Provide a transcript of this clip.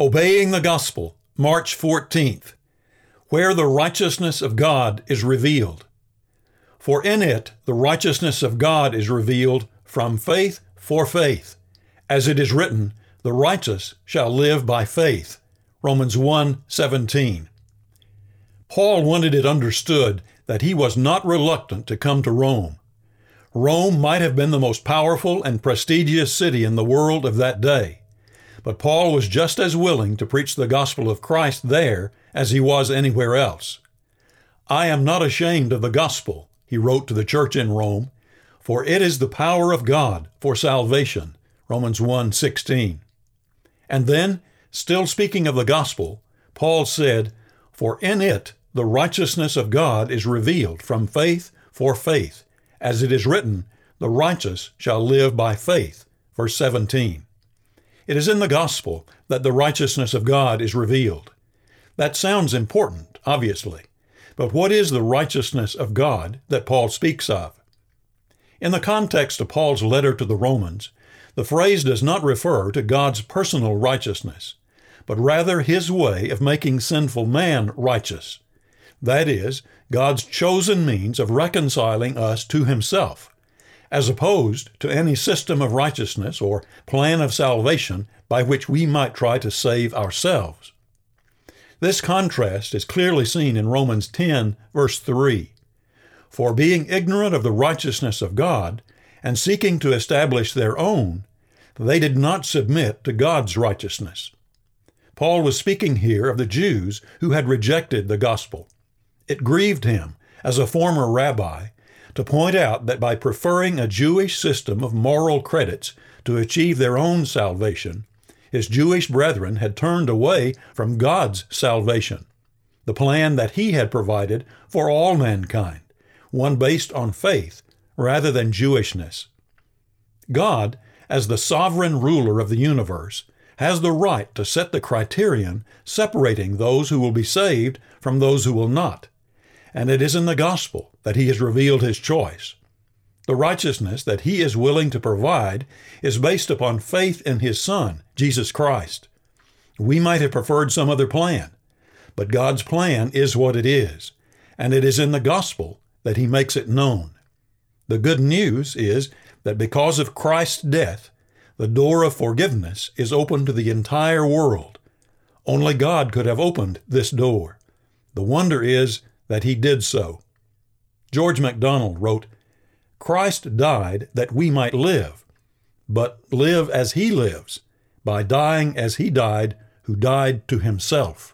Obeying the Gospel, March 14th, where the righteousness of God is revealed. For in it the righteousness of God is revealed from faith for faith, as it is written, the righteous shall live by faith. Romans 1:17. Paul wanted it understood that he was not reluctant to come to Rome. Rome might have been the most powerful and prestigious city in the world of that day. But Paul was just as willing to preach the gospel of Christ there as he was anywhere else. I am not ashamed of the gospel, he wrote to the church in Rome, for it is the power of God for salvation. Romans 1:16. And then, still speaking of the gospel, Paul said, "For in it the righteousness of God is revealed from faith for faith, as it is written, the righteous shall live by faith." Verse 17. It is in the gospel that the righteousness of God is revealed. That sounds important, obviously. But what is the righteousness of God that Paul speaks of? In the context of Paul's letter to the Romans, the phrase does not refer to God's personal righteousness, but rather his way of making sinful man righteous. That is, God's chosen means of reconciling us to himself as opposed to any system of righteousness or plan of salvation by which we might try to save ourselves. This contrast is clearly seen in Romans 10, verse 3. For being ignorant of the righteousness of God and seeking to establish their own, they did not submit to God's righteousness. Paul was speaking here of the Jews who had rejected the gospel. It grieved him, as a former rabbi, to point out that by preferring a Jewish system of moral credits to achieve their own salvation, his Jewish brethren had turned away from God's salvation, the plan that he had provided for all mankind, one based on faith rather than Jewishness. God, as the sovereign ruler of the universe, has the right to set the criterion separating those who will be saved from those who will not and it is in the gospel that he has revealed his choice. The righteousness that he is willing to provide is based upon faith in his Son, Jesus Christ. We might have preferred some other plan, but God's plan is what it is, and it is in the gospel that he makes it known. The good news is that because of Christ's death, the door of forgiveness is open to the entire world. Only God could have opened this door. The wonder is that he did so. George MacDonald wrote, Christ died that we might live, but live as he lives, by dying as he died, who died to himself.